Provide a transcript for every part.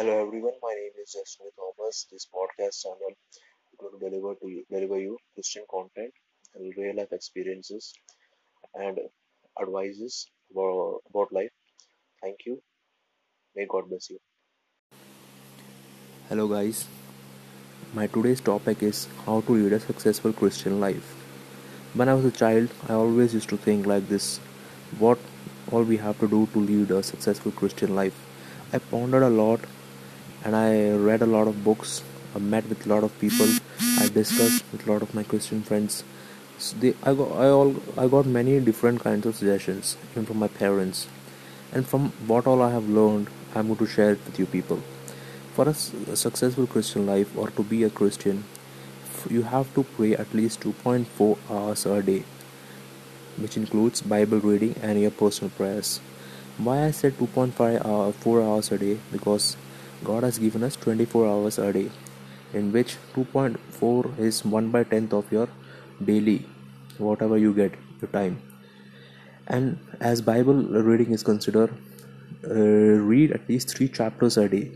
Hello everyone, my name is Justin Thomas. This podcast channel is going to deliver to you, deliver you Christian content real life experiences and advices about, about life. Thank you. May God bless you. Hello guys. My today's topic is how to lead a successful Christian life. When I was a child, I always used to think like this: what all we have to do to lead a successful Christian life. I pondered a lot and I read a lot of books. I met with a lot of people. I discussed with a lot of my Christian friends. So they, I got I all I got many different kinds of suggestions, even from my parents. And from what all I have learned, I'm going to share it with you people. For a successful Christian life or to be a Christian, you have to pray at least 2.4 hours a day, which includes Bible reading and your personal prayers. Why I said 2.5 hour, uh, 4 hours a day? Because God has given us 24 hours a day, in which 2.4 is 1 by 10th of your daily, whatever you get, your time. And as Bible reading is considered, uh, read at least three chapters a day.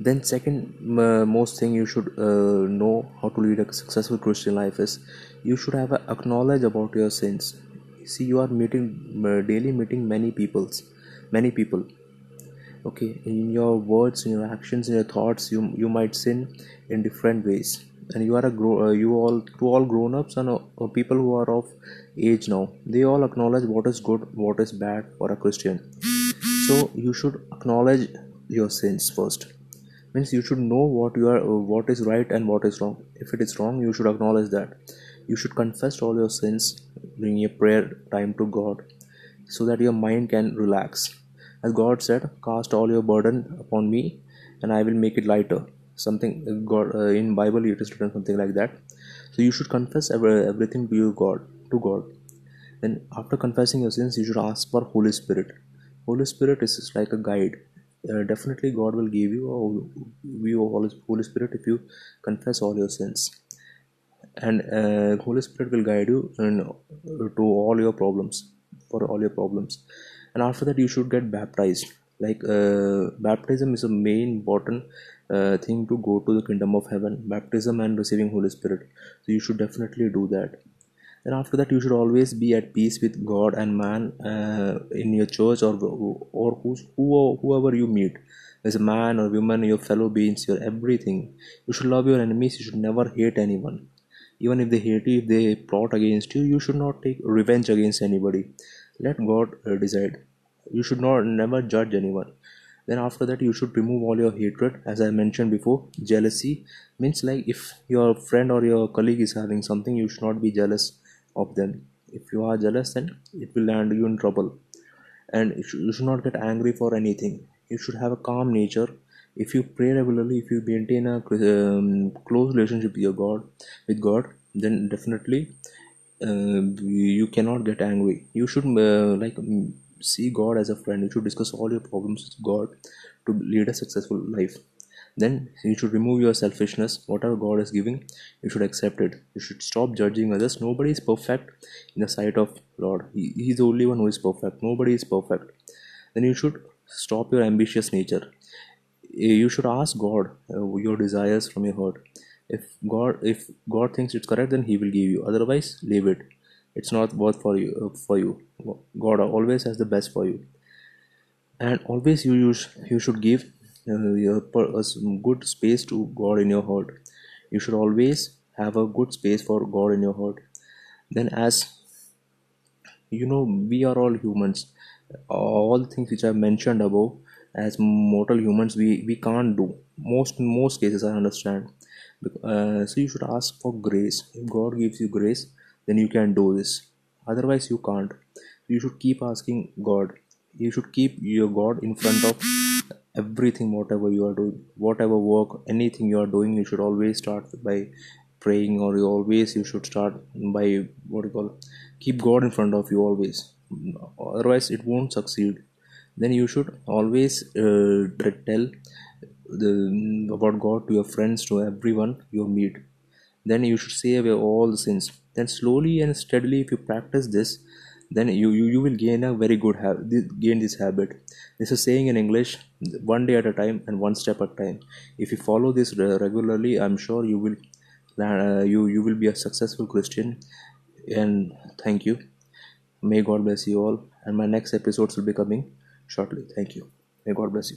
Then, second uh, most thing you should uh, know how to lead a successful Christian life is you should have a acknowledge about your sins. See, you are meeting uh, daily meeting many peoples, many people okay in your words in your actions in your thoughts you you might sin in different ways. And you are a grow uh, you all to all grown-ups and uh, uh, people who are of age now they all acknowledge what is good what is bad for a christian. So you should acknowledge your sins first. Means you should know what you are uh, what is right and what is wrong. If it is wrong you should acknowledge that. You should confess all your sins bring your prayer time to god so that your mind can relax as god said cast all your burden upon me and i will make it lighter. Something god uh, in bible it is written something like that. So you should confess every, everything to you god to god. Then after confessing your sins you should ask for holy spirit. Holy spirit is like a guide. Uh, definitely god will give you a view of holy spirit if you confess all your sins. And uh, holy spirit will guide you in, uh, to all your problems for all your problems and after that you should get baptized. Like uh, baptism is a main important uh, thing to go to the kingdom of heaven. Baptism and receiving holy spirit. So you should definitely do that. And after that you should always be at peace with god and man uh, in your church or or who, whoever you meet. As a man or woman your fellow beings your everything. You should love your enemies. You should never hate anyone. Even if they hate you if they plot against you you should not take revenge against anybody. Let god uh, decide you should not never judge anyone. Then after that you should remove all your hatred. As i mentioned before jealousy means like if your friend or your colleague is having something you should not be jealous of them. If you are jealous then it will land you in trouble. And you should, not get angry for anything. You should have a calm nature. If you pray regularly if you maintain a um, close relationship with your god with god then definitely uh, you cannot get angry. You should uh, like see god as a friend you should discuss all your problems with god to lead a successful life. Then you should remove your selfishness whatever god is giving you should accept it. You should stop judging others. Nobody is perfect in the sight of lord. He, he's the only one who is perfect. Nobody is perfect. Then you should stop your ambitious nature. You should ask god uh, your desires from your heart. If god if god thinks it's correct then he will give you. Otherwise leave it it's not worth for you uh, for you. God always has the best for you. And always you use you should give uh, your a good space to god in your heart. You should always have a good space for god in your heart. Then as you know we are all humans. All things which i mentioned above as mortal humans we we can't do. Most most cases i understand. Uh, so you should ask for grace. If god gives you grace then you can do this. Otherwise you can't. You should keep asking god. You should keep your god in front of everything whatever you are doing. Whatever work anything you are doing you should always start by praying or you always you should start by what you call keep god in front of you always. Otherwise it won't succeed. Then you should always uh, tell the about god to your friends to everyone you meet. Then you should save away all the sins then slowly and steadily if you practice this then you, you you will gain a very good habit gain this habit. This is saying in english one day at a time and one step at a time. If you follow this regularly i'm sure you will uh, you you will be a successful christian and thank you. May god bless you all and my next episodes will be coming shortly. Thank you. May god bless you